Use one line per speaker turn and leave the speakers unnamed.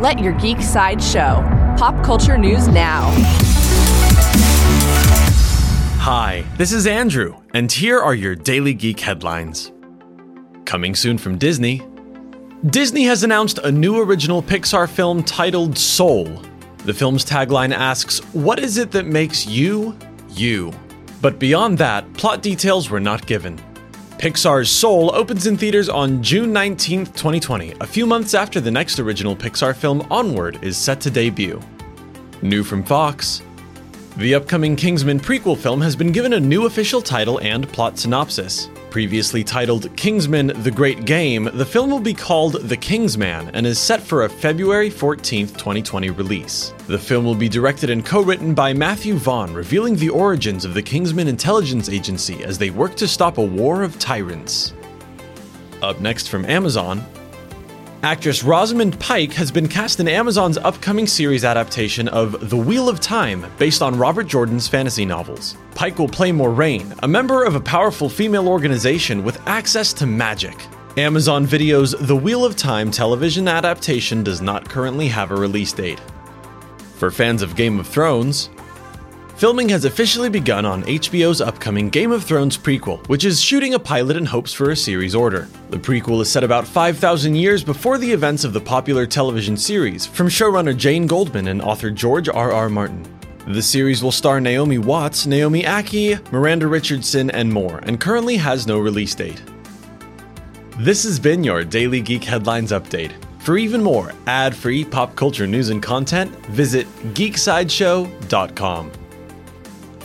Let your geek side show. Pop culture news now.
Hi, this is Andrew, and here are your Daily Geek headlines. Coming soon from Disney, Disney has announced a new original Pixar film titled Soul. The film's tagline asks, What is it that makes you, you? But beyond that, plot details were not given. Pixar's Soul opens in theaters on June 19, 2020, a few months after the next original Pixar film, Onward, is set to debut. New from Fox The upcoming Kingsman prequel film has been given a new official title and plot synopsis. Previously titled Kingsman The Great Game, the film will be called The King's Man and is set for a February 14, 2020 release. The film will be directed and co written by Matthew Vaughn, revealing the origins of the Kingsman Intelligence Agency as they work to stop a war of tyrants. Up next from Amazon, Actress Rosamund Pike has been cast in Amazon's upcoming series adaptation of The Wheel of Time, based on Robert Jordan's fantasy novels. Pike will play Moiraine, a member of a powerful female organization with access to magic. Amazon Video's The Wheel of Time television adaptation does not currently have a release date. For fans of Game of Thrones, Filming has officially begun on HBO's upcoming Game of Thrones prequel, which is shooting a pilot in hopes for a series order. The prequel is set about 5,000 years before the events of the popular television series, from showrunner Jane Goldman and author George R. R. Martin. The series will star Naomi Watts, Naomi Ackie, Miranda Richardson, and more, and currently has no release date. This has been your Daily Geek Headlines Update. For even more ad free pop culture news and content, visit geeksideshow.com.